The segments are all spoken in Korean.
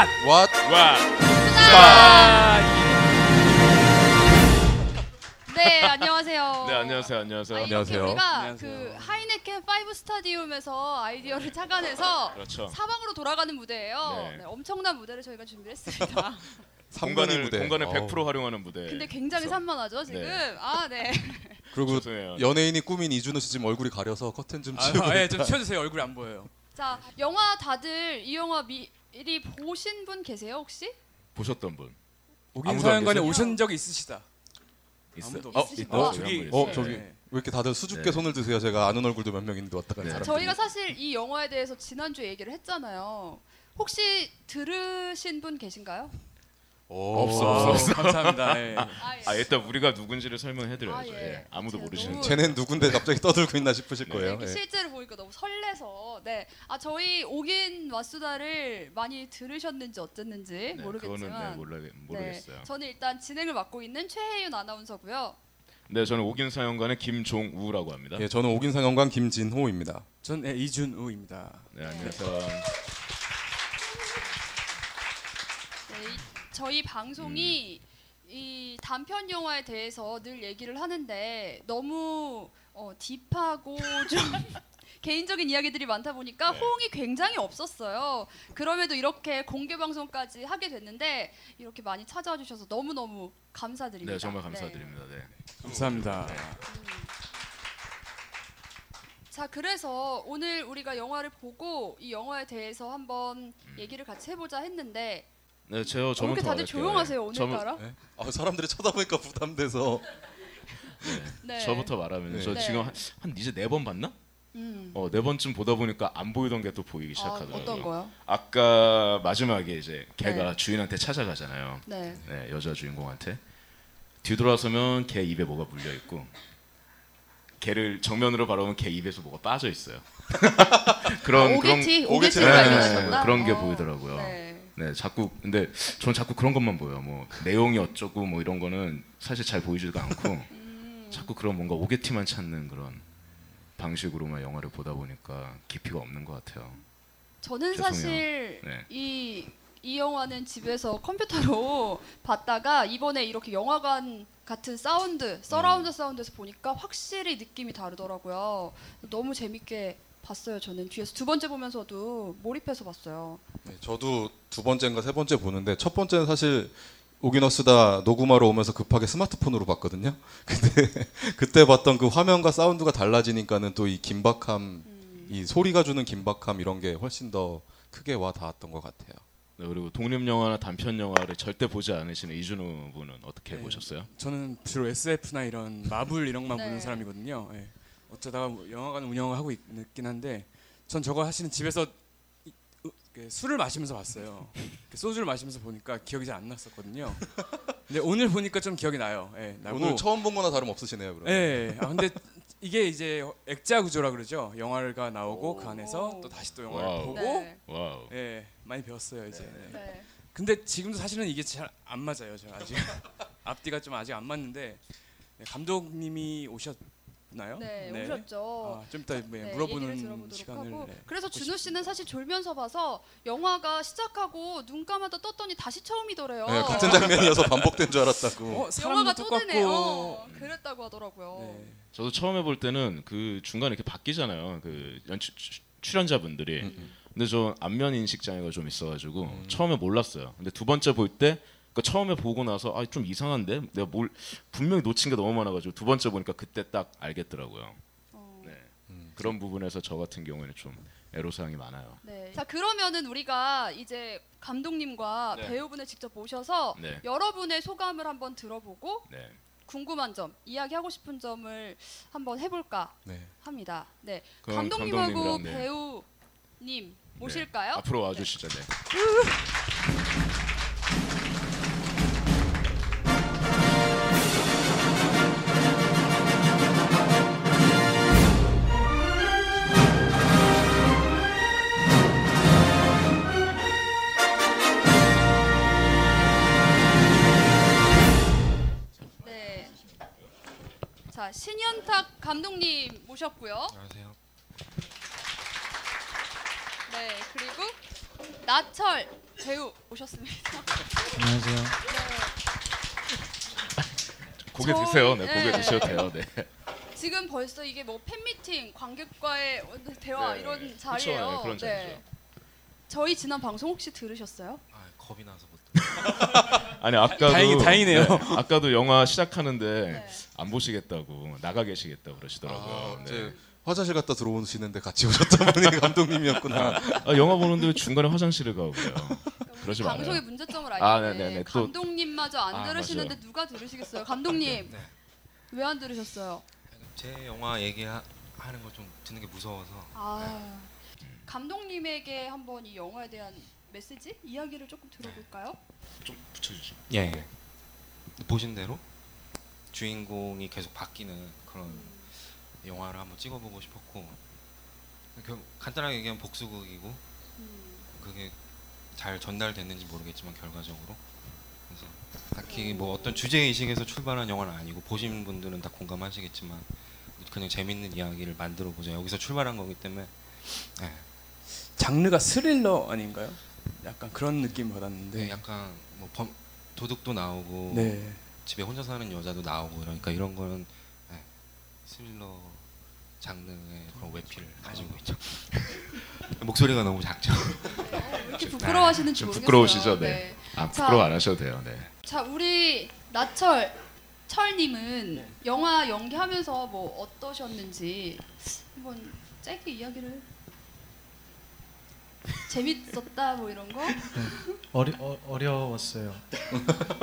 왓! 왓? 와. 아, 네 안녕하세요. 네 안녕하세요 안녕하세요. 아, 이렇게 안녕하세요. 우리가 안녕하세요. 그 하이네켄 5 스타디움에서 아이디어를 착안해서 그렇죠. 사방으로 돌아가는 무대예요. 네. 네, 엄청난 무대를 저희가 준비했습니다. 공간을 무대. 공간을 어우. 100% 활용하는 무대. 근데 굉장히 산만하죠 지금. 네. 아 네. 그리고 죄송해요. 연예인이 꾸민 이준호 씨 지금 얼굴이 가려서 커튼 좀 치우고. 아, 예, 좀 치워주세요. 얼굴이 안 보여요. 자 영화 다들 이 영화 미 리 보신 분 계세요 혹시? 보셨던 분 오긴 아무도 안 사연관에 계세요? 오신 적 있으시다. 있어요? 아무도 어, 없으시다. 어, 아, 저기- 어 네. 저기 네. 왜 이렇게 다들 수줍게 네. 손을 드세요? 제가 아는 얼굴도 몇 명 있는데 왔다 간 네. 사람. 저희가 사실 이 영화에 대해서 지난주에 얘기를 했잖아요. 혹시 들으신 분 계신가요? 없어, 아, 없어. 감사합니다. 예. 아, 예. 아 일단 우리가 누군지를 설명해드려야죠. 아, 예. 예. 아무도 모르시는. 너무- 쟤는 누군데 갑자기 떠들고 있나 싶으실 네. 거예요. 이렇게 예. 실제로 보니까 너무 설레서 네. 아 저희 오긴 와수다를 많이 들으셨는지 어쨌는지 네, 모르겠지만 그거는 네, 몰라 모르겠어요. 네, 저는 일단 진행을 맡고 있는 최혜윤 아나운서고요. 네, 저는 오긴 사연관의 김종우라고 합니다. 예, 저는 오긴 상영관 김진호입니다. 전 예, 이준우입니다. 네, 안녕하세요. 네, 이- 저희 방송이 음. 이 단편 영화에 대해서 늘 얘기를 하는데 너무 어, 딥하고 좀 개인적인 이야기들이 많다 보니까 네. 호응이 굉장히 없었어요. 그럼에도 이렇게 공개 방송까지 하게 됐는데 이렇게 많이 찾아와 주셔서 너무 너무 감사드립니다. 네, 정말 네. 감사드립니다. 네. 감사합니다. 자, 그래서 오늘 우리가 영화를 보고 이 영화에 대해서 한번 얘기를 같이 해보자 했는데 네, 제가 어, 저부터 이렇게 다들. 조용하세요 네. 오늘따라. 예? 아, 사람들이 쳐다보니까 부담돼서. 네. 저부터 말하면 네. 저 네. 지금 한, 한 이제 네 번 봤나? 음. 어, 네 번쯤 보다 보니까 안 보이던 게 또 보이기 아, 시작하더라고요. 어떤 거요? 아까 마지막에 이제 걔가 네. 주인한테 찾아가잖아요. 네. 네, 여자 주인공한테 뒤돌아서면 걔 입에 뭐가 물려 있고 걔를 정면으로 바라보면 걔 입에서 뭐가 빠져 있어요. 그런 오게티 오게티 오게티를 네, 발견하셨나? 그런 게 어, 보이더라고요. 네. 네, 자꾸 근데 전 자꾸 그런 것만 보여. 뭐 내용이 어쩌고 뭐 이런 거는 사실 잘 보이지도 않고 음. 자꾸 그런 뭔가 오게티만 찾는 그런 방식으로만 영화를 보다 보니까 깊이가 없는 것 같아요. 저는 죄송해요. 사실 네. 이, 이 영화는 집에서 컴퓨터로 봤다가 이번에 이렇게 영화관 같은 사운드, 서라운드 음. 사운드에서 보니까 확실히 느낌이 다르더라고요. 너무 재밌게 봤어요. 저는 뒤에서 두 번째 보면서도 몰입해서 봤어요. 네, 저도 두 번째인가 세 번째 보는데 첫 번째는 사실 옥인왓수다 녹음하러 오면서 급하게 스마트폰으로 봤거든요. 근데 그때 봤던 그 화면과 사운드가 달라지니까는 또 이 긴박함, 이 소리가 주는 긴박함 이런 게 훨씬 더 크게 와 닿았던 것 같아요. 네, 그리고 독립 영화나 단편 영화를 절대 보지 않으시는 이준우 분은 어떻게 네. 보셨어요? 저는 주로 SF나 이런 마블 이런 것만 네. 보는 사람이거든요. 예. 어쩌다가 뭐 영화관 운영을 하고 있, 긴 한데 전 저거 하시는 집에서 그 술을 마시면서 봤어요. 그 소주를 마시면서 보니까 기억이 잘 안 났었거든요. 근데 오늘 보니까 좀 기억이 나요. 예, 나고 오늘 처음 본 거나 다름 없으시네요, 그럼. 예. 아 근데 이게 이제 액자 구조라 그러죠. 영화가 나오고 그 안에서 오. 또 다시 또 영화를 와우. 보고 네. 와우. 예, 많이 배웠어요 이제. 네. 네. 근데 지금도 사실은 이게 잘 안 맞아요. 저 아직 앞뒤가 좀 아직 안 맞는데 네, 감독님이 오셨 나요? 네, 오셨죠. 아, 좀 이따 뭐 네, 얘기를 물어보는 시간을. 하고. 네. 그래서 준호 씨는 사실 졸면서 봐서 영화가 시작하고 눈 감았다 떴더니 다시 처음이더래요. 네, 같은 장면이어서 반복된 줄 알았다고. 어, 영화가. 되네. 어, 그랬다고 하더라고요. 네. 저도 처음에 볼 때는 그 중간에 이렇게 바뀌잖아요. 그 연출 출- 출연자분들이. 음, 근데 저 안면 인식 장애가 좀 있어가지고 처음에 몰랐어요. 근데 두 번째 볼 때 그 처음에 보고 나서 아 좀 이상한데 내가 뭘 분명히 놓친 게 너무 많아가지고 두 번째 보니까 그때 딱 알겠더라고요. 어. 네. 그런 부분에서 저 같은 경우에는 좀 애로사항이 많아요. 네. 자 그러면은 우리가 이제 감독님과 네. 배우분을 직접 모셔서 네. 여러분의 소감을 한번 들어보고 네. 궁금한 점, 이야기하고 싶은 점을 한번 해볼까 네. 합니다. 네. 감독님하고 감독님이랑, 네. 배우님 모실까요? 앞으로 와주시죠. 네. 네. 감독님 모셨고요. 안녕하세요. 네 그리고 나철 배우 오셨습니다. 안녕하세요. 고개 저희- 드세요. 네, 고개 네. 드셔도 돼요. 네. 지금 벌써 이게 뭐 팬미팅, 관객과의 대화 네, 이런 그쵸, 자리예요. 네, 그런 자리죠. 저희 지난 방송 혹시 들으셨어요? 아, 겁이 나서 못. 아니 아까도 다행히- 다행이네요. 네, 아까도 영화 시작하는데 네. 안 보시겠다고 나가 계시겠다고 그러시더라고요. 아, 네. 화장실 갔다 들어오시는데 같이 오셨던 분이 감독님이었구나. 아, 영화 보는데 왜 중간에 화장실을 가고요. 그러지 방송의 말아요. 문제점을 아, 알겠네. 네네네. 또- 감독님마저 안 아, 들으시는데 맞아요. 누가 들으시겠어요? 감독님 네. 왜안 들으셨어요? 제 영화 얘기하는 걸좀 듣는 게 무서워서. 아 감독님에게 한번 이 영화에 대한 메시지, 이야기를 조금 들어볼까요? 좀 붙여주시. 예. 예. 보신 대로 주인공이 계속 바뀌는 그런 영화를 한번 찍어보고 싶었고 그 간단하게 얘기하면 복수극이고 음, 그게 잘 전달됐는지 모르겠지만 결과적으로 그래서 딱히 뭐 어떤 주제 의식에서 출발한 영화는 아니고 보신 분들은 다 공감하시겠지만 그냥 재밌는 이야기를 만들어 보자 여기서 출발한 거기 때문에 예. 장르가 스릴러 아닌가요? 약간 그런 느낌 받았는데. 네, 약간 뭐 범, 도둑도 나오고 네. 집에 혼자 사는 여자도 나오고 이러니까 이런 거는 네, 스릴러 장르의 그런 외피를 가지고 있죠. 목소리가 너무 작죠. 왜 이렇게 부끄러워하시는지 좀 모르겠어요. 부끄러우시죠? 네. 아 자. 부끄러워 안 하셔도 돼요. 네. 자 우리 나철 철님은 영화 연기하면서 뭐 어떠셨는지 한번 짧게 이야기를 재밌었다 뭐 이런 거? 어리, 어, 어려웠어요.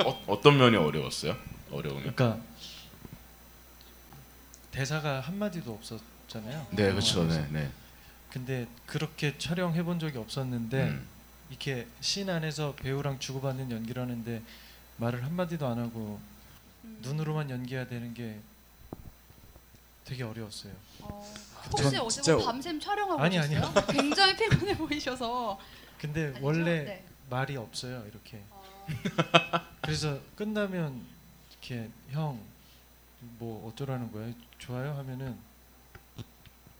어, 어떤 면이 어려웠어요? 어려우면. 그러니까 대사가 한 마디도 없었잖아요. 네, 그렇죠. 영화에서. 네, 네. 근데 그렇게 촬영해 본 적이 없었는데 음. 이렇게 씬 안에서 배우랑 주고받는 연기를 하는데 말을 한 마디도 안 하고 음. 눈으로만 연기해야 되는 게 되게 어려웠어요. 어, 전 혹시 어제 진짜- 뭐 밤샘 촬영하고 아니, 오셨어요? 굉장히 피곤해 보이셔서 근데 아니죠? 원래 네. 말이 없어요. 이렇게. 어, 그래서 끝나면 이렇게 형 뭐 어쩌라는 거야? 좋아요 하면은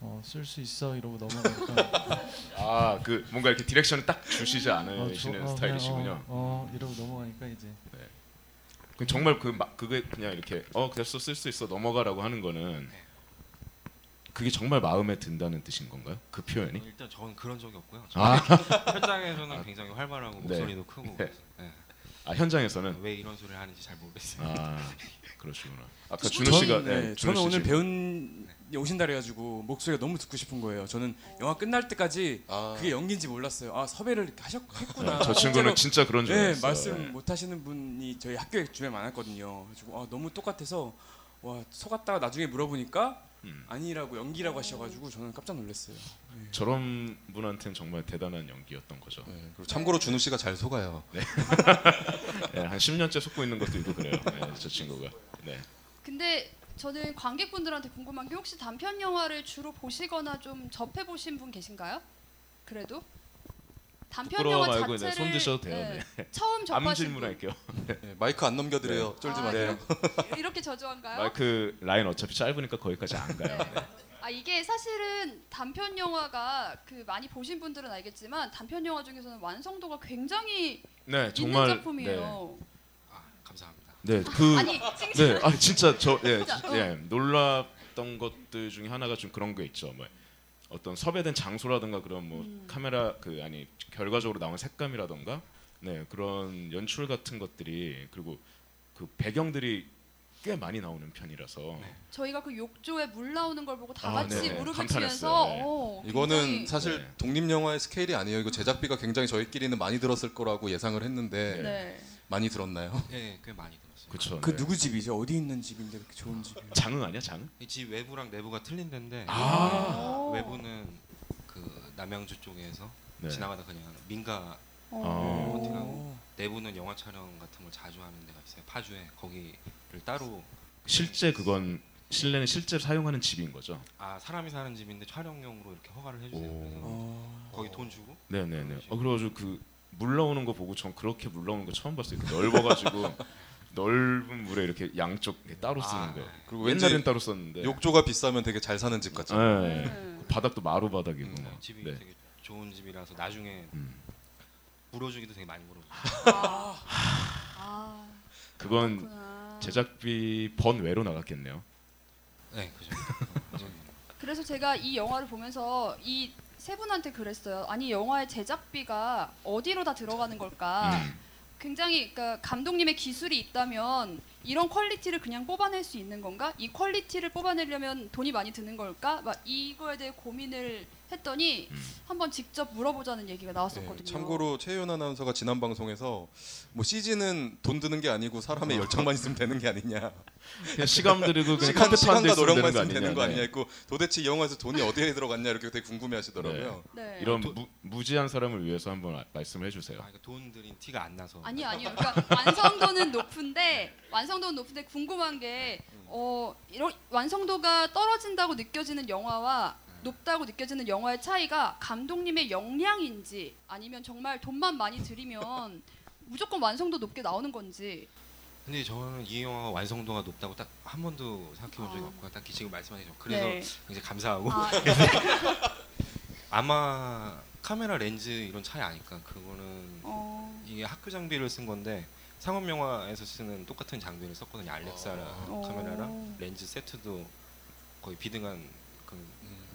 어, 쓸 수 있어 이러고 넘어가니까 아, 그 뭔가 이렇게 디렉션을 딱 주시지 어, 않으시는 저- 어, 스타일이시군요. 그냥, 어, 어 이러고 넘어가니까 이제 그 정말 그막 그게 그냥 이렇게 어 됐어 쓸수 있어 넘어가라고 하는 거는 그게 정말 마음에 든다는 뜻인 건가요? 그 표현이? 일단 저는 그런 적이 없고요. 아, 현장에서는 굉장히 활발하고 네. 목소리도 크고 네. 네. 아 현장에서는 왜 이런 소리를 하는지 잘 모르겠어요. 아 그러시구나. 아까 전- 준우 씨가 네, 네, 저는 씨 오늘. 배운 오신다 그래가지고 목소리가 너무 듣고 싶은 거예요. 저는 영화 끝날 때까지 아, 그게 연기인지 몰랐어요. 아 섭외를 하셨구나. 네, 저 친구는 진짜 그런 줄 네, 알았어요. 말씀 네. 못 하시는 분이 저희 학교에 주변에 많았거든요. 그래가지고 아, 너무 똑같아서 와 속았다가 나중에 물어보니까 음. 아니라고 연기라고 하셔가지고 저는 깜짝 놀랐어요. 저런 분한테는 정말 대단한 연기였던 거죠. 네, 그리고 참고로 준우 씨가 잘 속아요. 네, 한 10년째 속고 있는 것도 있고 그래요. 네, 저 친구가. 네. 근데 저는 관객분들한테 궁금한 게 혹시 단편 영화를 주로 보시거나 좀 접해 보신 분 계신가요? 그래도 단편 영화 말고 네, 자체를 손 드셔도 돼요. 네, 네. 처음 암 접하신 질문할게요. 네, 마이크 안 넘겨드려요. 쫄지 아, 마세요. 분 이렇게 저조한가요? 마이크 라인 어차피 짧으니까 거기까지 안 가요. 네. 아 이게 사실은 단편 영화가 그 많이 보신 분들은 알겠지만 단편 영화 중에서는 완성도가 굉장히 네, 있는 정말 작품이에요. 아, 감사합니다. 네, 네, 그 아니 칭찬. 네, 아 진짜 저 예, 어. 예, 놀랐던 것들 중에 하나가 좀 그런 게 있죠. 뭐 어떤 섭외된 장소라든가 그런 뭐 음. 카메라 그 아니 결과적으로 나온 색감이라든가 네 그런 연출 같은 것들이 그리고 그 배경들이 꽤 많이 나오는 편이라서 저희가 그 욕조에 물 나오는 걸 보고 다 아, 같이 네네. 무릎을 감탄했어요. 치면서 네. 어, 이거는 사실 네. 독립 영화의 스케일이 아니에요. 이거 제작비가 굉장히 저희끼리는 많이 들었을 거라고 예상을 했는데 네. 많이 들었나요? 네, 꽤 많이 들었어요. 그렇죠. 그 누구 집이죠? 어디 있는 집인데 그렇게 좋은 집? 장응 아니야 장응? 이집 외부랑 내부가 틀린 데인데 아. 오. 외부는 그 남양주 쪽에서 네. 지나가다 그냥 민가 어. 어디가고 내부는 영화 촬영 같은 걸 자주 하는 데가 있어요. 파주에 거기를 따로 실제 그건 실내는 실제 사용하는 집인 거죠. 아 사람이 사는 집인데 촬영용으로 이렇게 허가를 해주세요. 그래서 어... 거기 돈 주고 네네네. 어 그래가지고 그물 나오는 거 보고 전 그렇게 물 나오는 거 처음 봤어요. 넓어가지고 넓은 물에 이렇게 양쪽 이렇게 따로 쓰는 아, 거. 그리고 옛날엔 따로 썼는데. 욕조가 비싸면 되게 잘 사는 집 같죠. 네. 네. 바닥도 마루 바닥이고. 음, 뭐. 집이 네. 되게 좋은 집이라서 나중에 음. 물어주기도 되게 많이 물어줘. 아, 아 그건 그렇구나. 제작비 번외로 나갔겠네요. 네, 그죠. 그래서 제가 이 영화를 보면서 이 세 분한테 그랬어요. 아니 영화의 제작비가 어디로 다 들어가는 걸까? 음. 굉장히 그러니까 감독님의 기술이 있다면 이런 quality를 그냥 뽑아낼 수 있는 건가? 이 quality를 뽑아내려면 돈이 많이 드는 걸까? 막 이거에 대해 고민을 했더니 음. 한번 직접 물어보자는 얘기가 나왔었거든요. 네, 참고로 최윤 아나운서가 지난 방송에서 뭐 CG는 돈 드는 게 아니고 사람의 열정만 있으면 되는 게 아니냐. 시간 들이고 시간, 시간과 노력만 있으면 되는 거 아니냐. 아니냐 했고 도대체 이 영화에서 돈이 어디에 들어갔냐 이렇게 되게 궁금해하시더라고요. 네. 이런 무, 무지한 사람을 위해서 한번 아- 말씀해 주세요. 아, 이거 돈 들인 티가 안 나서. 아니 아니요. 그러니까 완성도는 높은데 완 성도는 높은데 궁금한 게 어, 이런 완성도가 떨어진다고 느껴지는 영화와 높다고 느껴지는 영화의 차이가 감독님의 역량인지 아니면 정말 돈만 많이 들이면 무조건 완성도 높게 나오는 건지. 근데 저는 이 영화가 완성도가 높다고 딱 한 번도 생각해 본 적이 아. 없고 딱히 지금 말씀하신 거 그래서 네. 굉장히 감사하고 아, 아마 카메라 렌즈 이런 차이 아닐까. 그거는 어, 이게 학교 장비를 쓴 건데 상업 영화에서 쓰는 똑같은 장비를 썼거든요. 알렉사라 어. 카메라랑 렌즈 세트도 거의 비등한 그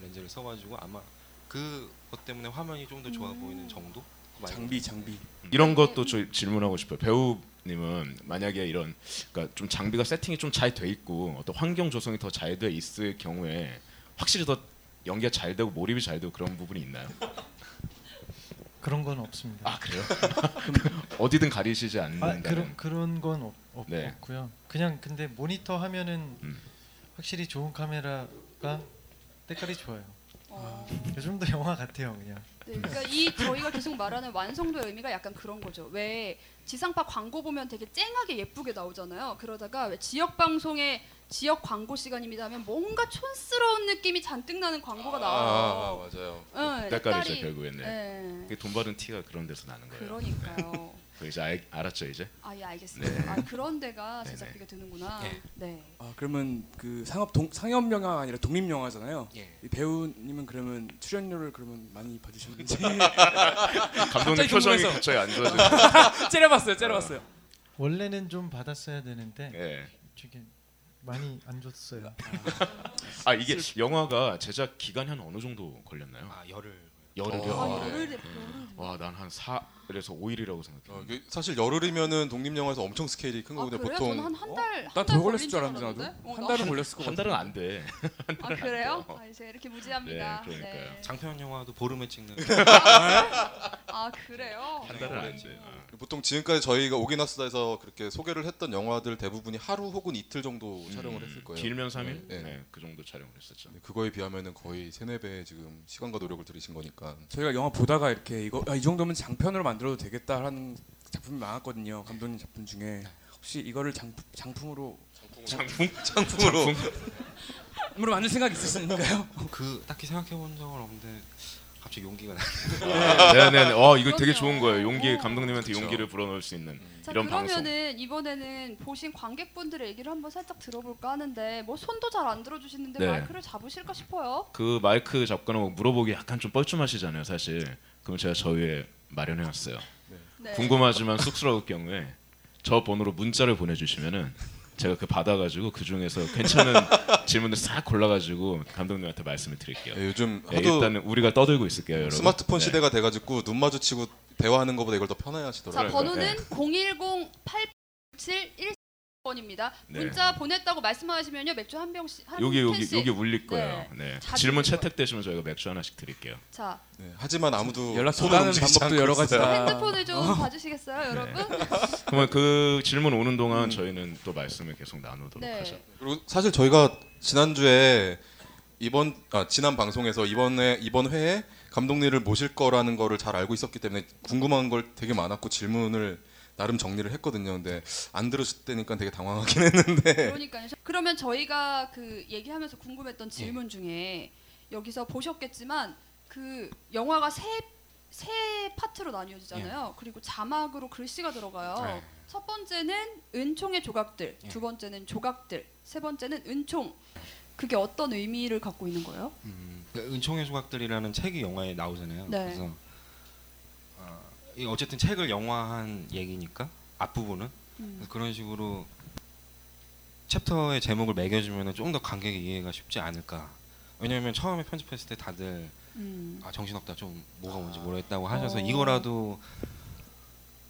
렌즈를 써가지고 아마 그것 때문에 화면이 좀 더 좋아 음. 보이는 정도. 그 장비 장비. 이런 것도 저 질문하고 싶어요. 배우님은 만약에 이런 그러니까 좀 장비가 세팅이 좀 잘 돼 있고 어떤 환경 조성이 더 잘 돼 있을 경우에 확실히 더 연기가 잘 되고 몰입이 잘 되고 그런 부분이 있나요? 그런 건 없습니다. 아 그래요? 어디든 가리시지 아, 않는다는. 그런 그런 건 없, 없, 네. 없고요. 그냥 근데 모니터 화면은 음. 확실히 좋은 카메라가 때깔이 좋아요. 어. 요즘 도 영화 같아요, 그냥. 네, 그러니까 이 저희가 계속 말하는 완성도의 의미가 약간 그런 거죠. 왜 지상파 광고 보면 되게 쨍하게 예쁘게 나오잖아요. 그러다가 왜 지역 방송의 지역 광고 시간입니다 하면 뭔가 촌스러운 느낌이 잔뜩 나는 광고가 아, 나와요. 맞아요. 응, 때깔이죠 색깔이- 결국엔. 네. 네. 그게 돈 받은 티가 그런 데서 나는 거예요. 그러니까요. 그 이제 알, 알았죠 이제. 아, 예, 알겠습니다. 네. 아, 그런 데가. 제작비가 드는구나. 네. 네. 아 그러면 그 상업 동, 상업 영화가 아니라 독립 영화잖아요. 예. 이 배우님은 그러면 출연료를 그러면 많이 받으셨는지 감독님 갑자기 표정이 궁금해서. 갑자기 안 좋아져. 째려봤어요, 째려봤어요. 원래는 좀 받았어야 되는데 예. 저게 많이 안 줬어요. 아 이게 영화가 제작 기간이 한 어느 정도 걸렸나요? 아 열을 열흘이요. 아, 어, 네. 열흘 대와난 한 4에서 5일이라고 생각해요. 어, 사실 열흘이면은 독립 영화에서 엄청 스케일이 큰 아, 거거든요. 그래요? 보통 저는 한한 달. 난더 걸렸을 줄 알았는데 나도 어, 한 나- 달은 걸렸을 것한 같아. 달은 안 돼. 아 그래요? 아, 제가 이렇게 무지합니다. 네, 그러니까요. 장편 영화도 보름에 찍는 아 그래요? 한 달은 안 돼. 어. 보통 지금까지 저희가 오기나스다에서 그렇게 소개를 했던 영화들 대부분이 하루 혹은 이틀 정도 촬영을 음, 했을 거예요. 길면 3일? 네. 네. 그 정도 촬영을 했었죠. 네, 그거에 비하면은 거의 세네 배 지금 시간과 노력을 들이신 거니까. 저희가 영화 보다가 이렇게 이거 아, 이 정도면 장편으로 만 들어도 되겠다 하는 작품이 많았거든요. 감독님 작품 중에 혹시 이거를 장, 장품으로 장풍? 상품으로 으로 만들 생각 있으신가요? 그 딱히 생각해 본 적은 없는데 갑자기 용기가 나. 네네. 어 이거 되게. 좋은 거예요. 용기 어. 감독님한테 그쵸. 용기를 불어넣을 수 있는 자 이런 그러면은 이번에는 보신 관객분들의 얘기를 한번 살짝 들어볼까 하는데 뭐 손도 잘 안 들어주시는데 네. 마이크를 잡으실까 싶어요. 그 마이크 잡거나 뭐 물어보기 약간 좀 뻘쭘하시잖아요, 사실. 그럼 제가 저희에 마련해 왔어요. 네. 궁금하지만 쑥스러울 경우에 저 번호로 문자를 보내주시면은 제가 그 받아가지고 그 중에서 괜찮은 질문을 싹 골라가지고 감독님한테 말씀을 드릴게요. 네, 요즘 네, 하도 일단은 우리가 떠들고 있을게요, 여러분. 스마트폰 네. 시대가 돼가지고 눈 마주치고 대화하는 것보다 이걸 더 편해 자 하시더라고요. 번호는 010-871 번입니다. 네. 문자 보냈다고 말씀하시면요 맥주 한 병씩 한 여기 여기 캔씩. 여기 울릴 거예요. 네. 네. 자주 질문 울릴. 채택되시면 저희가 맥주 하나씩 드릴게요. 자 네, 하지만 아무도 연락 손을 움직이지 방법도 않고 여러 있어요. 가지다. 핸드폰을 좀 봐주시겠어요, 여러분? 그러면 그 질문 오는 동안 저희는 또 말씀을 계속 나누도록 네. 하죠. 그리고 사실 저희가 지난주에 이번 아, 지난 방송에서 이번에 이번 회에 감독님을 모실 거라는 거를 잘 알고 있었기 때문에 궁금한 걸 되게 많았고 질문을 나름 정리를 했거든요. 근데 안 들으실 때니까 되게 당황하긴 했는데 그러니까요. 그러면 저희가 그 얘기하면서 궁금했던 질문 중에 여기서 보셨겠지만 그 영화가 세, 세 파트로 나뉘어지잖아요. 그리고 자막으로 글씨가 들어가요. 네. 첫 번째는 은총의 조각들, 예. 두 번째는 조각들, 세 번째는 은총. 그게 어떤 의미를 갖고 있는 거예요? 음, 그 은총의 조각들이라는 책이 영화에 나오잖아요. 네. 그래서 어, 이 어쨌든 책을 영화화한 얘기니까 앞부분은 음. 그런 식으로 챕터의 제목을 매겨주면 좀 더 관객의 이해가 쉽지 않을까. 왜냐하면 처음에 편집했을 때 다들 음. 아 정신없다 좀 뭐가 뭔지 모르겠다고 하셔서 어. 이거라도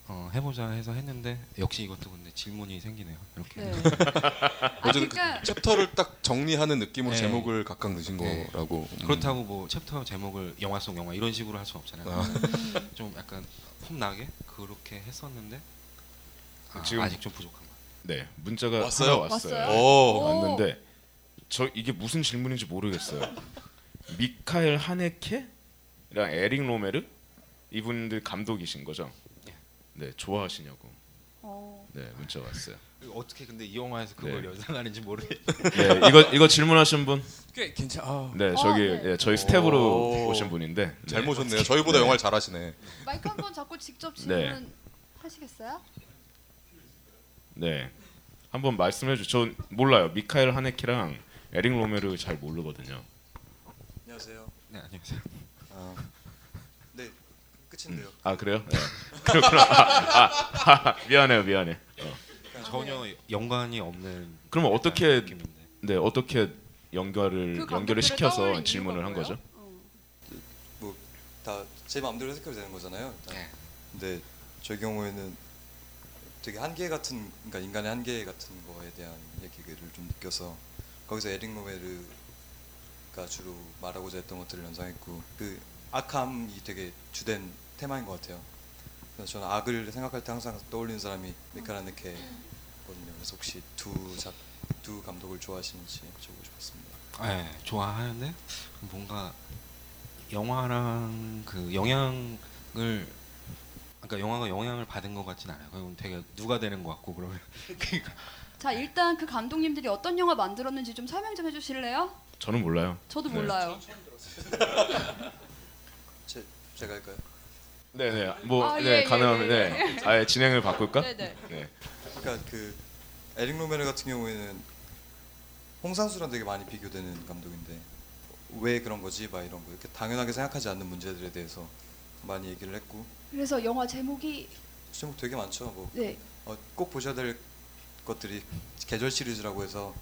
어, 해보자 해서 했는데 역시 이것도 근데 질문이 생기네요. 이렇게. 네. 아 어쨌든 그러니까 chapter를 딱 정리하는 느낌으로 네. 제목을 각각 넣으신 네. 거라고. 음. 그렇다고 뭐 챕터 제목을 영화 속 영화 이런 식으로 할 수 없잖아요. 아. 음. 좀 약간 폼 나게 그렇게 했었는데 아, 지금- 아직 좀 부족한 것 같아요. 네 문자가 왔어요? 왔어요. 왔어요? 오. 오. 왔는데 저 이게 무슨 질문인지 모르겠어요. 미카엘 하네케랑 에릭 로메르 이분들 감독이신 거죠? 예. 네 좋아하시냐고. 어. 네 문자 왔어요. 어떻게 근데 이 영화에서 그걸 네. 연상하는지 모르겠. 네 이거 이거 질문하신 분? 꽤 괜찮. 아, 네 어, 저기 네. 예, 저희 스태프로 오. 오신 분인데 네. 잘 모셨네요. 저희보다 네. 영화를 잘하시네. 마이크 한 번 잡고 직접 네. 질문 하시겠어요? 네 한번 말씀해 주. 저 몰라요. 미카엘 하네케랑 에릭 로메르 잘 모르거든요. 안녕하세요. 네 안녕하세요. 아, 네 끝인데요. 아 그래요? 네. 그렇구나. 아, 아, 아, 미안해요, 미안해. 어. 전혀 연관이 없는 그러면 어떻게 느낌인데. 네 어떻게 연결을 그 연결을 시켜서 질문을 한? 거죠? 어. 다제 마음대로 해석해도 되는 거잖아요. 일단. 네. 근데 저희 경우에는 되게 한계 같은 그러니까 인간의 한계 같은 거에 대한 얘기를 좀 느껴서 거기서 에릭 로메르가 주로 말하고자 했던 것들을 연상했고 그 악함이 되게 주된 테마인 것 같아요. 그래서 저는 악을 생각할 때 항상 떠올리는 사람이 미카라네케거든요. 그래서 혹시 두 작, 두 감독을 좋아하시는지 여쭤보고 싶었습니다. 네, 좋아하는데 뭔가 영화랑 그 영향을 그러니까 영화가 영향을 받은 것 같진 않아요. 그건 되게 누가 되는 것 같고 그러면 그러니까 자 일단 그 감독님들이 어떤 영화 만들었는지 좀 설명 좀 해주실래요? 저는 몰라요. 저도 네. 몰라요. 제, 제가 할까요? 네네 뭐 아, 네, 예, 예, 가능하면 예, 네. 아예 진행을 바꿀까? 네네. 네. 그러니까 그 에릭 로메르 같은 경우에는 홍상수랑 되게 많이 비교되는 감독인데 왜 그런 거지? 막 이런 거 이렇게 당연하게 생각하지 않는 문제들에 대해서 많이 얘기를 했고 그래서 영화 제목이 제목 되게 많죠. 뭐 네. 어, 꼭 보셔야 될 것들이 계절 시리즈라고 해서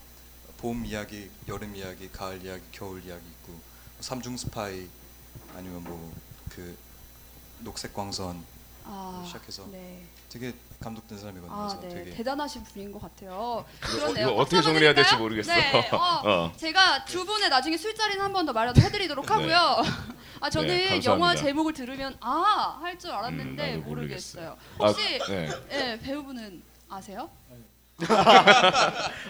봄 이야기, 여름 이야기, 가을 이야기, 겨울 이야기 있고 삼중 스파이 아니면 뭐 그 녹색 광선 아 시작해서 네. 되게 감독된 사람이거든요. 아, 그래서 네. 되게 대단하신 분인 것 같아요. 이거, 그러네요. 이거 어떻게 정리해야 될지 해드릴까요? 모르겠어. 네. 어, 어. 제가 두 분의 나중에 술자리는 한 번 더 마련해 드리도록 네. 하고요. 아 저는 네, 감사합니다. 영화 제목을 들으면 아 할줄 음, 알았는데 나도 모르겠어요. 아, 혹시 네. 예, 배우분은 아세요?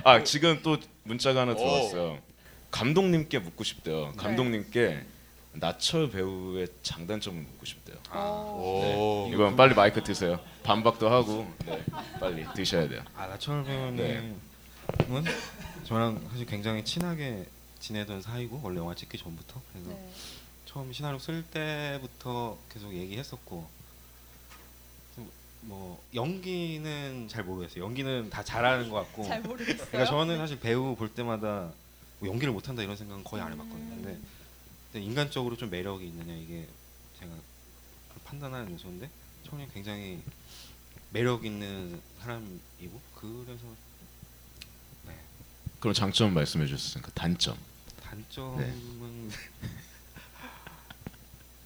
아 지금 또 문자가 하나 오. 들어왔어요. 감독님께 묻고 싶대요. 네. 감독님께 나철 배우의 장단점을 묻고 싶대요. 어. 오. 이건 빨리 마이크 드세요. 반박도 하고 네, 빨리 드셔야 돼요. 아 나철 배우님은 네. 저랑 사실 굉장히 친하게 지내던 사이고 원래 영화 찍기 전부터 그래서 네. 처음 시나리오 쓸 때부터 계속 얘기했었고 뭐 연기는 잘 모르겠어요. 연기는 다 잘하는 것 같고 잘 모르겠어요. 그러니까 저는 사실 배우 볼 때마다 뭐 연기를 못한다 이런 생각은 거의 안 해봤거든요. 근데, 음. 근데 인간적으로 좀 매력이 있느냐 이게 제가 판단하는 요소인데 청이 굉장히 매력 있는 사람이고 그래서 네. 그럼 장점 말씀해 주셨으니까 단점. 단점은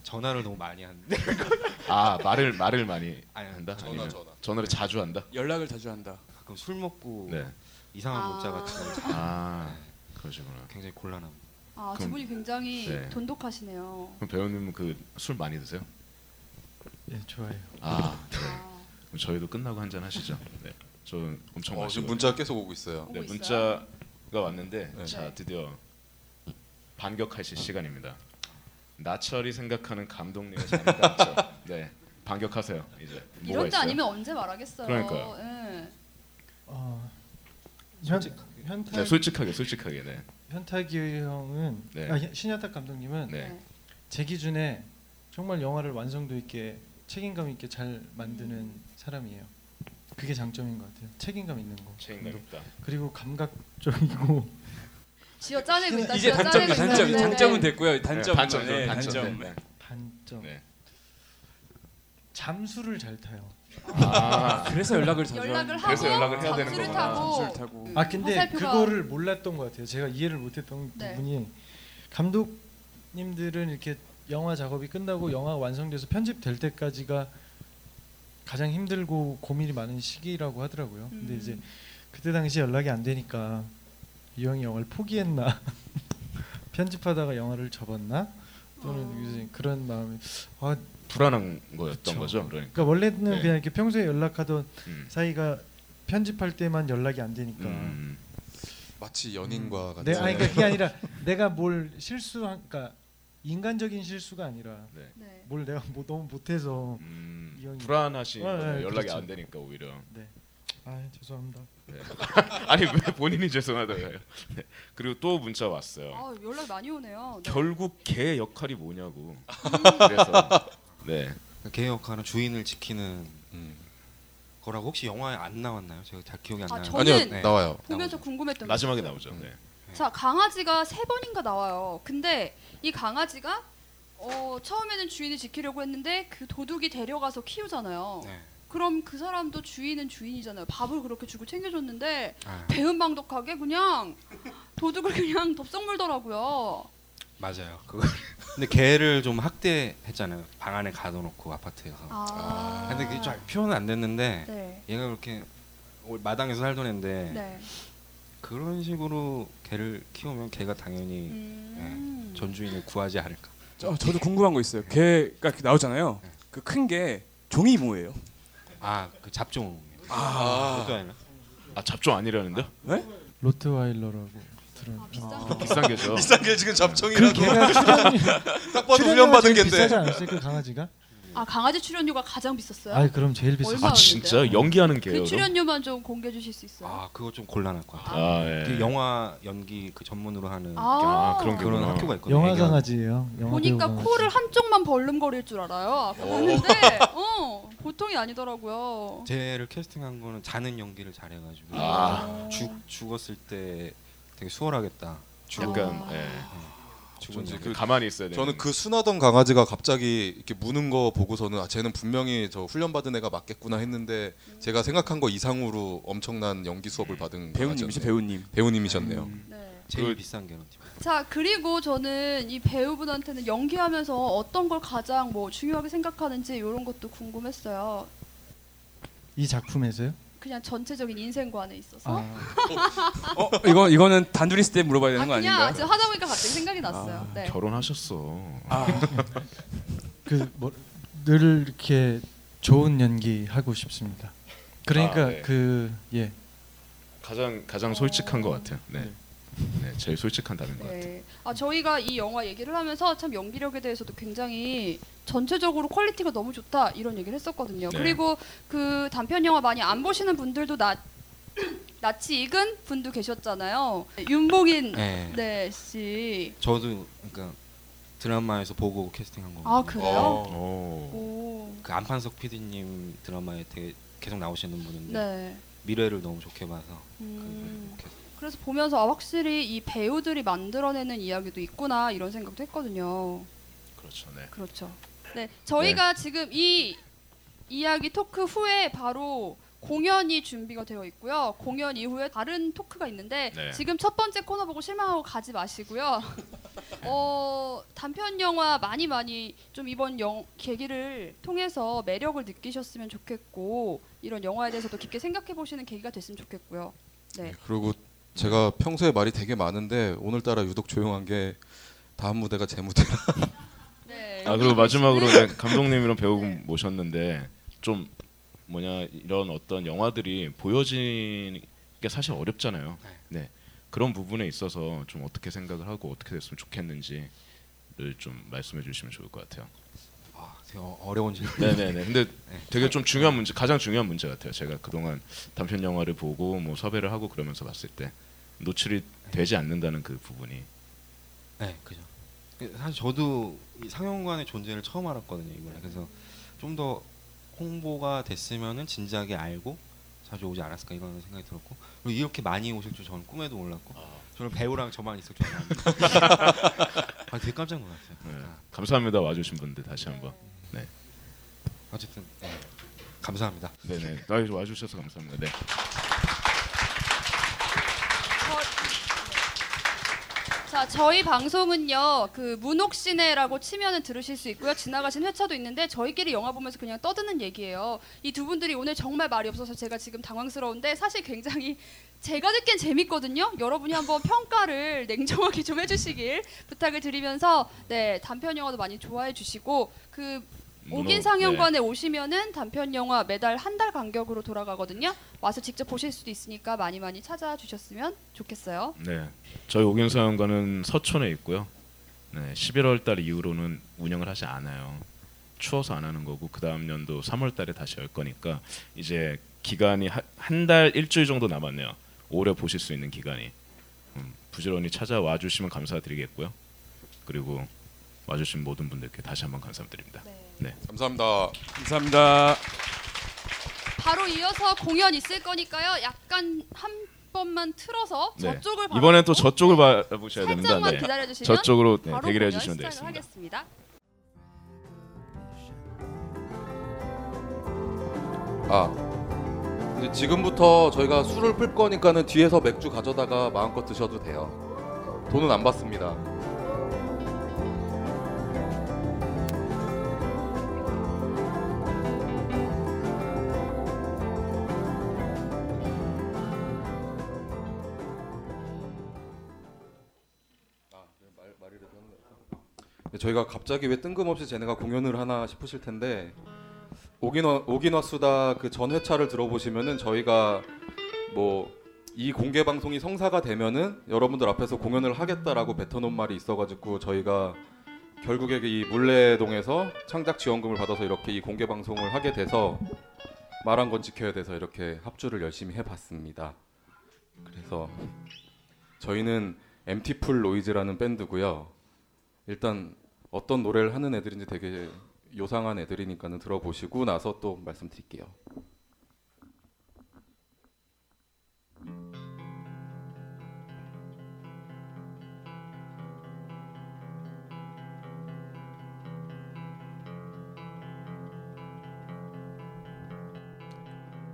전화를 너무 많이 하는데 아 말을 말을 많이 아니, 한다. 전화, 전화. 전화를 자주 한다. 연락을 자주 한다. 가끔 술 먹고 네. 이상한 아. 문자 같은 거아 그러시구나. 굉장히 곤란합니다. 아, 두 그럼- 분이 굉장히 네. 돈독하시네요. 그럼 배우님은 그술 많이 드세요? 예, 좋아요. 아 네. 아, 그럼 저희도 끝나고 한잔 하시죠. 네. 저 엄청 어, 마시고. 지금 문자가 계속 오고 있어요. 네, 오고 있어요? 문자가 왔는데 네. 자 네. 드디어 반격하실 시간입니다. 나철이 생각하는 감독님의 장단점. 네, 반격하세요. 이제 뭐가 이럴 때 있어요? 아니면 언제 말하겠어요. 그러니까요. 예. 어, 현, 네, 현탁 솔직하게 솔직하게 네. 현탁이 형은 네. 아, 신현탁 감독님은 네. 네. 제 기준에 정말 영화를 완성도 있게 책임감 있게 잘 만드는 사람이에요. 그게 장점인 것 같아요. 책임감 있는 거. 책임감 있다. 그리고 감각적이고 쥐어 짜내고 있다. 이제 쥐어 단점이 짜내고 단점 있다. 네, 단점은 네. 됐고요. 단점 단점 네, 단점. 단점. 네. 단점. 네. 잠수를 잘 타요. 아, 그래서 연락을 자주 연락을 하고 그래서 연락을 해야 되는 잠수를 거구나. 타고 잠수를 타고. 아 근데 화살표가- 그거를 몰랐던 것 같아요. 제가 이해를 못했던 네. 부분이 감독님들은 이렇게 영화 작업이 끝나고 영화 완성돼서 편집될 때까지가 가장 힘들고 고민이 많은 시기라고 하더라고요. 근데 음. 이제 그때 당시 연락이 안 되니까 이 형이 영화를 포기했나 편집하다가 영화를 접었나 또는 어. 이제 그런 마음이 아 불안한 거였던 그쵸. 거죠. 그러니까. 그러니까 원래는 네. 그냥 이렇게 평소에 연락하던 음. 사이가 편집할 때만 연락이 안 되니까 음. 마치 연인과 같은. 내 아니 그러니까 그게 아니라 내가 뭘 실수한 그러니까 인간적인 실수가 아니라 네. 뭘 내가 뭐 너무 못해서 음, 불안하신 어, 거예요. 네, 연락이 그렇죠. 안 되니까 오히려. 아 죄송합니다. 아니 왜 본인이 죄송하다고요? 네. 그리고 또 문자 왔어요. 아 연락 많이 오네요. 네. 결국 개 역할이 뭐냐고. 음. 그래서 네. 개 역할은 주인을 지키는 음. 거라고 혹시 영화에 안 나왔나요? 제가 잘 기억이 안 아, 나요. 저는- 아니요 네. 나와요. 보면서 궁금했던 게 마지막에 있어요. 나오죠. 네. 자 강아지가 세 번인가 나와요. 근데 이 강아지가 어, 처음에는 주인을 지키려고 했는데 그 도둑이 데려가서 키우잖아요. 네. 그럼 그 사람도 주인은 주인이잖아요. 밥을 그렇게 주고 챙겨줬는데 아, 배은방독하게 그냥 도둑을 그냥 덥석 물더라고요. 맞아요. 그거. 근데 개를 좀 학대했잖아요. 방 안에 가둬놓고 아파트에서. 아. 근데 그게 잘 표현은 안 됐는데 네. 얘가 그렇게 마당에서 살던 애인데 네. 그런 식으로 개를 키우면 개가 당연히 음. 전 주인을 구하지 않을까. 저, 저도 궁금한 거 있어요. 개가 이렇게 나오잖아요. 그큰 게 종이 뭐예요? 아, 그 잡종. 아. 아 잡종 아니라는데? 로트와일러라고 들은. 아, 비싼 아. 거. 비싼 게죠. 비싼 게 지금 그. 개가 출연료 딱 봐도 훈련 받은 제일 겐데. 비싸지 않았어요 그 강아지가? 아 강아지 출연료가 가장 비쌌어요? 아 그럼 제일. 얼마? 아 진짜 연기하는 게요. 그 출연료만 좀 공개해 주실 수 있어요? 아, 그거 좀 곤란할 것 같아요. 아, 예. 그 영화 연기 그 전문으로 하는 아, 아, 그런 그런. 학교가 있거든요. 영화. 강아지예요. 영화 보니까 강아지. 코를 한쪽만 벌름거릴 줄 알아요. 보는데 어 보통이 아니더라고요. 쟤를 캐스팅한 거는 자는 연기를 잘해가지고 아. 죽 죽었을 때 되게 수월하겠다. 약간 아. 예. 죽은 어쩐지 연기. 그- 가만히 있어야 돼. 저는 그 순하던 강아지가 갑자기 이렇게 무는 거 보고서는 아 쟤는 분명히 저 훈련 받은 애가 맞겠구나 했는데 제가 생각한 거 이상으로 엄청난 연기 수업을 받은 배우님이시 강아지였네요. 배우님. 배우님이셨네요. 네. 제일 그- 비싼 개런티. 자 그리고 저는 이 배우분한테는 연기하면서 어떤 걸 가장 뭐 중요하게 생각하는지 이런 것도 궁금했어요. 이 작품에서요? 그냥 전체적인 인생관에 있어서. 아, 어 이거 이거는 단둘이 있을 때 물어봐야 되는 아, 거 그냥 아닌가요? 지금 하다 보니까 갑자기 생각이 났어요. 아, 네. 결혼하셨어. 아, 그뭐늘 이렇게 좋은 연기 하고 싶습니다. 그러니까 아, 네. 그 예. 가장 가장 솔직한 것 같아요. 네. 네, 제일 솔직한 답인 것 같아요. 네. 아 저희가 이 영화 얘기를 하면서 참 연기력에 대해서도 굉장히 전체적으로 quality가 너무 좋다 이런 얘기를 했었거든요. 네. 그리고 그 단편 영화 많이 안 보시는 분들도 나 낯이 익은 분도 계셨잖아요. 윤복인 네. 네 씨. 저도 그러니까 드라마에서 보고 캐스팅한 거. 아 그래요? 어. 오. 오. 그 안판석 PD님 드라마에 되게 계속 나오시는 분인데 네. 미래를 너무 좋게 봐서 음. 그분을 캐스팅. 그래서 보면서 아, 확실히 이 배우들이 만들어내는 이야기도 있구나 이런 생각도 했거든요. 그렇죠. 네. 그렇죠. 네, 저희가 지금 이 이야기 토크 후에 바로 공연이 준비가 되어 있고요. 공연 이후에 다른 토크가 있는데 네. 지금 첫 번째 코너 보고 실망하고 가지 마시고요. 어, 단편 영화 많이 많이 좀 이번 영, 계기를 통해서 매력을 느끼셨으면 좋겠고 이런 영화에 대해서도 깊게 생각해 보시는 계기가 됐으면 좋겠고요. 네. 그리고 제가 평소에 말이 되게 많은데 오늘따라 유독 조용한 게 다음 무대가 제 무대라. 네. 아 그리고 마지막으로 네, 감독님이랑 배우 네. 모셨는데 좀 뭐냐 이런 어떤 영화들이 보여지는 게 사실 어렵잖아요. 네 그런 부분에 있어서 좀 어떻게 생각을 하고 어떻게 됐으면 좋겠는지를 좀 말씀해 주시면 좋을 것 같아요. 아, 되게 어- 어려운 질문. 네네네. 근데 되게 좀 중요한 문제, 가장 중요한 문제 같아요. 제가 그동안 단편 영화를 보고 뭐 섭외를 하고 그러면서 봤을 때 노출이 되지 않는다는 그 부분이 네, 그죠. 사실 저도 이 상영관의 존재를 처음 알았거든요 이번에. 그래서 좀 더 홍보가 됐으면은 진작에 알고 자주 오지 않았을까 이런 생각이 들었고 그리고 이렇게 많이 오실 줄 저는 꿈에도 몰랐고 저는 배우랑 저만 있을 줄 알았는데 아, 되게 깜짝 놀랐어요. 네. 아, 감사합니다 와주신 분들 다시 한번. 아, 어쨌든 네. 감사합니다. 네네. 아, 와주셔서 감사합니다. 네. 자, 저희 방송은요, 그 문옥시네라고 치면은 들으실 수 있고요. 지나가신 회차도 있는데 저희끼리 영화 보면서 그냥 떠드는 얘기예요. 이 두 분들이 오늘 정말 말이 없어서 제가 지금 당황스러운데 사실 굉장히 제가 듣기엔 재밌거든요. 여러분이 한번 평가를 냉정하게 좀 해주시길 부탁을 드리면서 네 단편 영화도 많이 좋아해 주시고 그 오긴 문옥, 상영관에 오시면은 단편 영화 매달 한 달 간격으로 돌아가거든요. 와서 직접 보실 수도 있으니까 많이 많이 찾아주셨으면 좋겠어요. 네. 저희 오경사연관은 서촌에 있고요. 네, 11월 달 이후로는 운영을 하지 않아요. 추워서 안 하는 거고 그 다음 연도 3월 달에 다시 열 거니까 이제 기간이 한 달 일주일 정도 남았네요. 오래 보실 수 있는 기간이 음, 부지런히 찾아와 주시면 감사드리겠고요. 그리고 와주신 모든 분들께 다시 한번 감사드립니다. 감사합니다. 감사합니다. 바로 이어서 공연 있을 거니까요. 약간 한 번만 틀어서 네. 저쪽을 이번엔 또 저쪽을 바라보셔야 됩니다. 살짝만 네. 기다려 주시면 저쪽으로 네, 바로 대기를 공연 해주시면 시작을 되겠습니다. 하겠습니다. 아, 이제 지금부터 저희가 술을 풀 거니까는 뒤에서 맥주 가져다가 마음껏 드셔도 돼요. 돈은 안 받습니다. 저희가 갑자기 왜 뜬금없이 쟤네가 공연을 하나 싶으실 텐데 오기너 오기너 수다 그 전 회차를 들어보시면은 저희가 뭐 이 공개 방송이 성사가 되면은 여러분들 앞에서 공연을 하겠다라고 뱉어놓은 말이 있어가지고 저희가 결국에 이 물레동에서 창작 지원금을 받아서 이렇게 이 공개 방송을 하게 돼서 말한 건 지켜야 돼서 이렇게 합주를 열심히 해봤습니다. 그래서 저희는 MT풀 노이즈라는 밴드고요. 일단 어떤 노래를 하는 애들인지 되게 요상한 애들이니까는 들어보시고 나서 또 말씀드릴게요.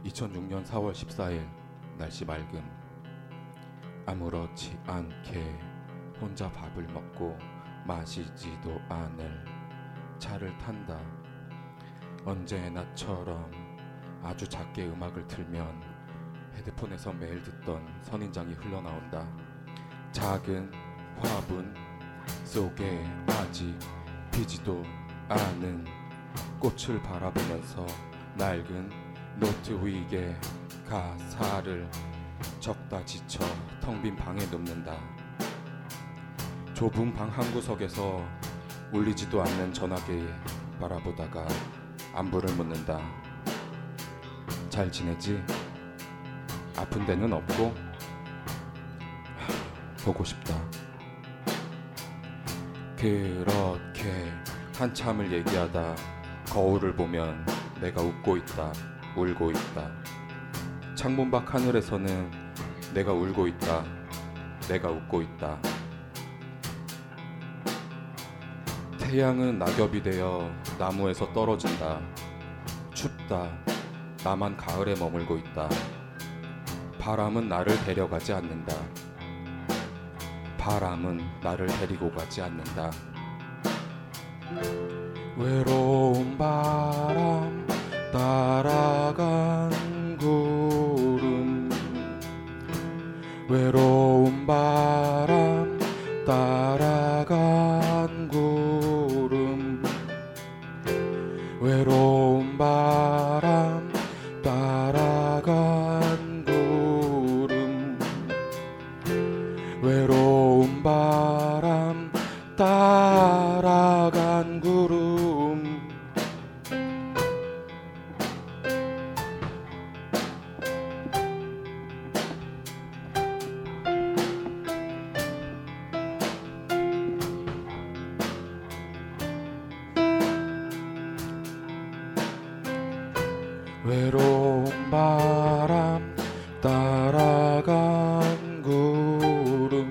(2006년 4월 14일) 날씨 맑음 아무렇지 않게 혼자 밥을 먹고 마시지도 않을 차를 탄다. 언제 나처럼 아주 작게 음악을 틀면 헤드폰에서 매일 듣던 선인장이 흘러나온다. 작은 화분 속에 아직 피지도 않은 꽃을 바라보면서 낡은 노트 위에 가사를 적다 지쳐 텅 빈 방에 눕는다. 좁은 방 한 구석에서 울리지도 않는 전화기 바라보다가 안부를 묻는다. 잘 지내지? 아픈 데는 없고 하, 보고 싶다. 그렇게 한참을 얘기하다 거울을 보면 내가 웃고 있다. 울고 있다. 창문 밖 하늘에서는 내가 울고 있다. 내가 웃고 있다. 태양은 낙엽이 되어 나무에서 떨어진다. 춥다. 나만 가을에 머물고 있다. 바람은 나를 데려가지 않는다. 바람은 나를 데리고 가지 않는다. 외로운 바람 따라간 구름 외로운 바람 따라 외로운 바람 따라간 구름.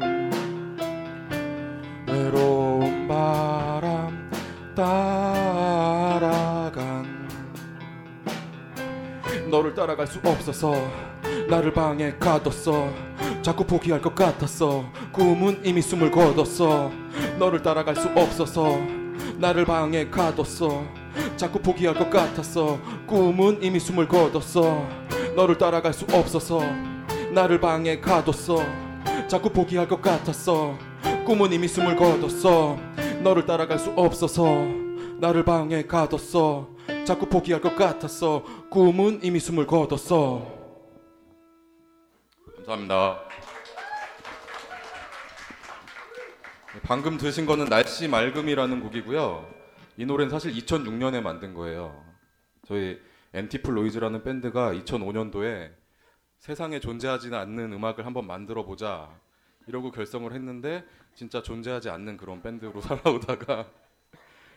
외로운 바람 따라간. 너를 따라갈 수 없어서 나를 방에 가뒀어. 자꾸 포기할 것 같았어. 꿈은 이미 숨을 거뒀어. 너를 따라갈 수 없어서 나를 방에 가뒀어. 자꾸 포기할 것 같았어 꿈은 이미 숨을 거뒀어. 너를 따라갈 수 없어서 나를 방에 가뒀어. 자꾸 포기할 것 같았어. 꿈은 이미 숨을 거뒀어. 너를 따라갈 수 없어서 나를 방에 가뒀어. 자꾸 포기할 것 같았어. 꿈은 이미 숨을 거뒀어. 감사합니다. 방금 들으신 거는 날씨 맑음이라는 곡이고요. 이 노래는 사실 2006년에 만든 거예요. 저희 엔티플 로이즈라는 밴드가 2005년도에 세상에 존재하지는 않는 음악을 한번 만들어 보자 이러고 결성을 했는데 진짜 존재하지 않는 그런 밴드로 살아오다가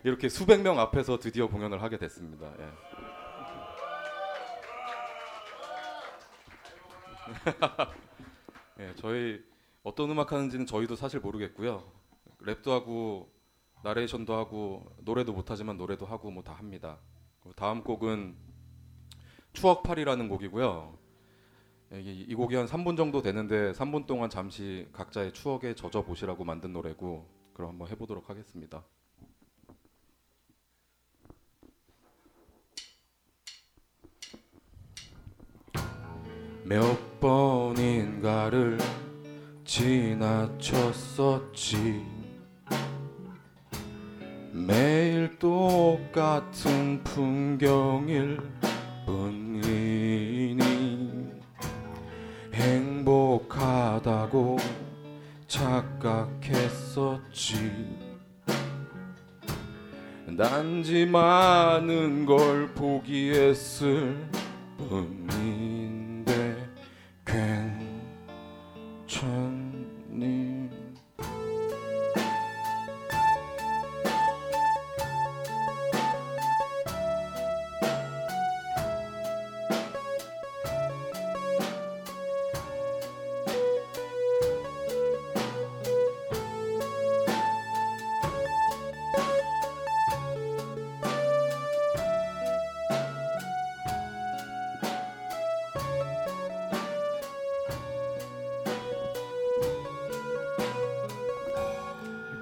이렇게 수백 명 앞에서 드디어 공연을 하게 됐습니다. 예. 예, 저희 어떤 음악 하는지는 저희도 사실 모르겠고요. 랩도 하고 나레이션도 하고 노래도 못하지만 노래도 하고 뭐 다 합니다. 그리고 다음 곡은 추억팔이라는 곡이고요. 예, 이, 이 곡이 한 3분 정도 되는데 3분 동안 잠시 각자의 추억에 젖어 보시라고 만든 노래고 그럼 한번 해보도록 하겠습니다. 몇 번인가를 지나쳤었지 매일 똑같은 풍경일 뿐이니 행복하다고 착각했었지. 단지 많은 걸 포기했을 뿐인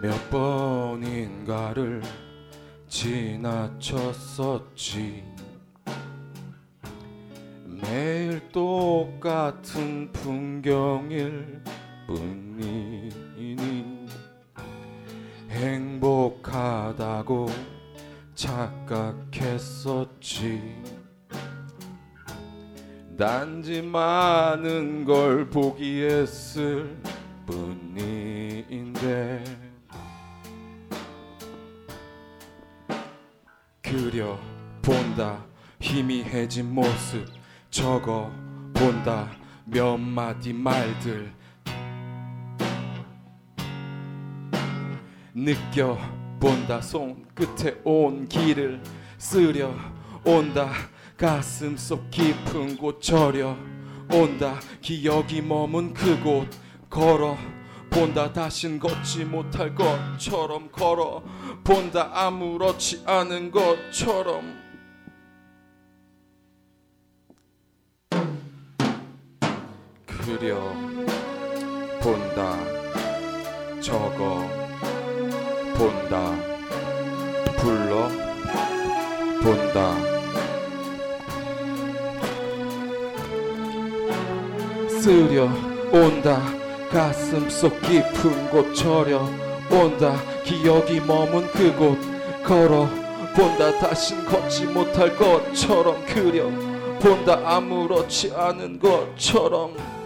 몇 번인가를 지나쳤었지 몇 마디 말들. 느껴 본다 손끝에 온 길을 쓰려 온다. 가슴 속 깊은 곳 저려 온다. 기억이 머문 그곳 걸어 본다. 다신 걷지 못할 것처럼 걸어 본다. 아무렇지 않은 것처럼 그려 본다. 적어 본다. 불러 본다. 쓰려 온다. 가슴 속 깊은 곳 저려 온다. 기억이 머문 그곳 걸어 본다. 다신 걷지 못할 것처럼 그려 본다. 아무렇지 않은 것처럼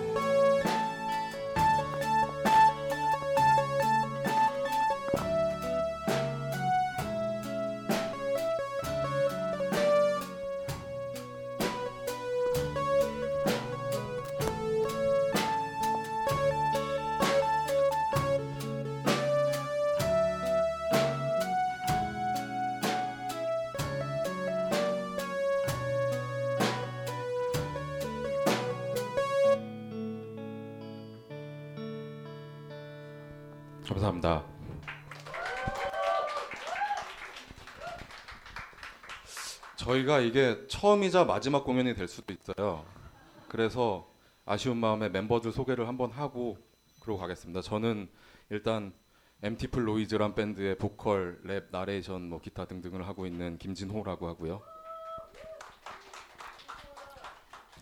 감사합니다. 저희가 이게 처음이자 마지막 공연이 될 수도 있어요. 그래서 아쉬운 마음에 멤버들 소개를 한번 하고 그러고 가겠습니다. 저는 일단 MT 플로이즈란 밴드의 보컬, 랩, 나레이션, 뭐 기타 등등을 하고 있는 김진호라고 하고요.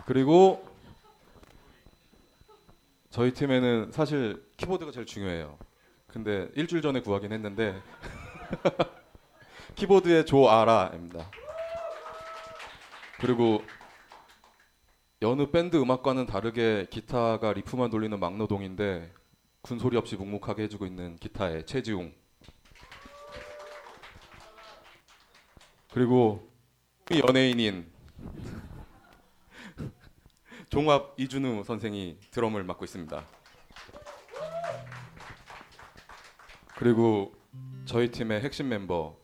그리고 저희 팀에는 사실 키보드가 제일 중요해요. 근데 일주일 전에 구하긴 했는데 키보드의 조아라입니다. 그리고 여느 밴드 음악과는 다르게 기타가 리프만 돌리는 막노동인데 군 소리 없이 묵묵하게 해주고 있는 기타의 최지웅. 그리고 이 연예인인 종합 이준우 선생이 드럼을 맡고 있습니다. 그리고 저희 팀의 핵심 멤버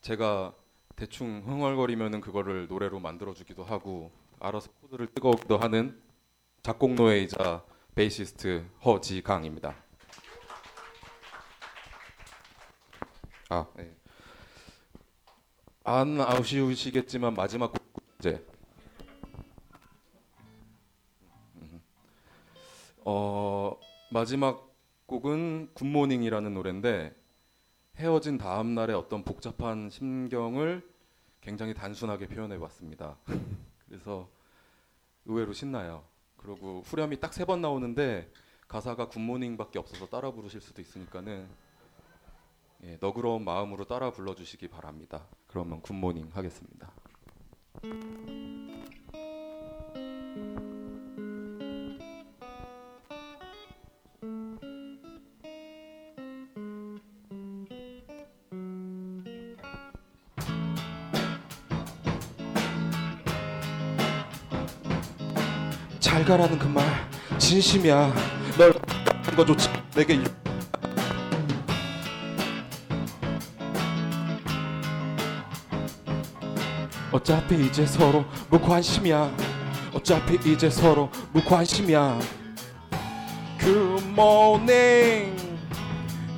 제가 대충 흥얼거리면은 그거를 노래로 만들어 주기도 하고 알아서 코드를 뜨거우기도 하는 작곡 노예이자 베이시스트 허지강입니다. 아, 네. 안 아쉬우시겠지만 마지막 곡 이제 음. 어 마지막 곡은 굿모닝이라는 노래인데 헤어진 다음 날의 어떤 복잡한 심경을 굉장히 단순하게 표현해 봤습니다. 그래서 의외로 신나요. 그리고 후렴이 딱 세 번 나오는데 가사가 굿모닝밖에 없어서 따라 부르실 수도 있으니까는 예, 너그러운 마음으로 따라 불러주시기 바랍니다. 그러면 굿모닝 하겠습니다. 가라는 그 말 진심이야. 널 거조차 내게 유- 어차피 이제 서로 무관심이야. 어차피 이제 서로 무관심이야. good morning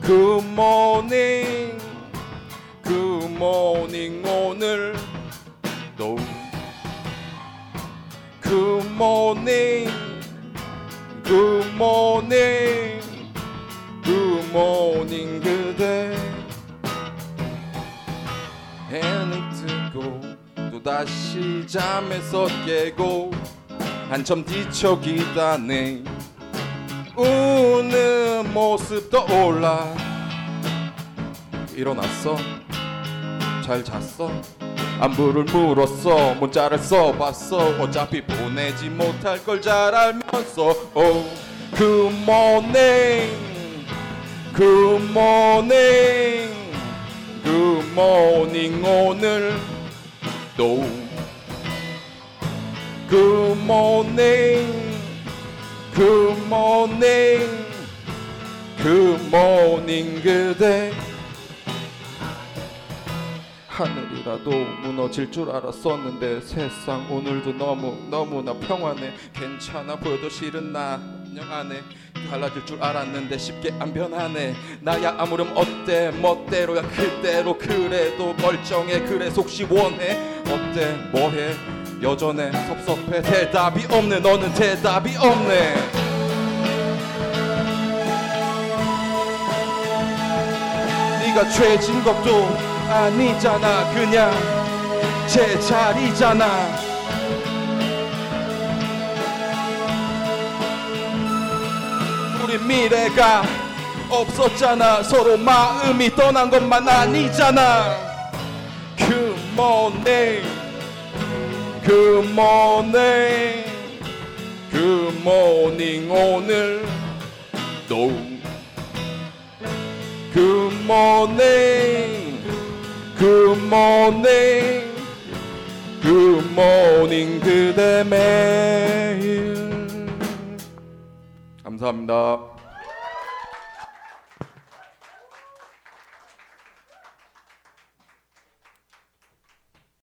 good morning good morning 오늘 morning, good morning, good morning 그대 해는 뜨고 또 다시 잠에서 깨고 한참 뒤척 기다네. 우는 모습 떠올라. 일어났어? 잘 잤어 안부를 물었어 문자를 써봤어 어차피 보내지 못할 걸 잘 알면서 oh, Good morning Good morning Good morning 오늘 또 Good morning Good morning Good morning 그대 하늘이라도 무너질 줄 알았었는데 세상 오늘도 너무 너무나 평안해. 괜찮아 보여도 싫은 나 안녕 안해 달라질 줄 알았는데 쉽게 안 변하네. 나야 아무렴 어때? 멋대로야 그대로. 그래도 멀쩡해. 그래 속 시 원해. 어때? 뭐해? 여전해. 섭섭해. 대답이 없네. 너는 대답이 없네. 네가 죄진 것도 아니잖아 그냥 제 자리잖아 우리 미래가 없었잖아 서로 마음이 떠난 것만 아니잖아 morning Good morning 오늘 또 Good morning, good morning, good morning 그대 매일 감사합니다.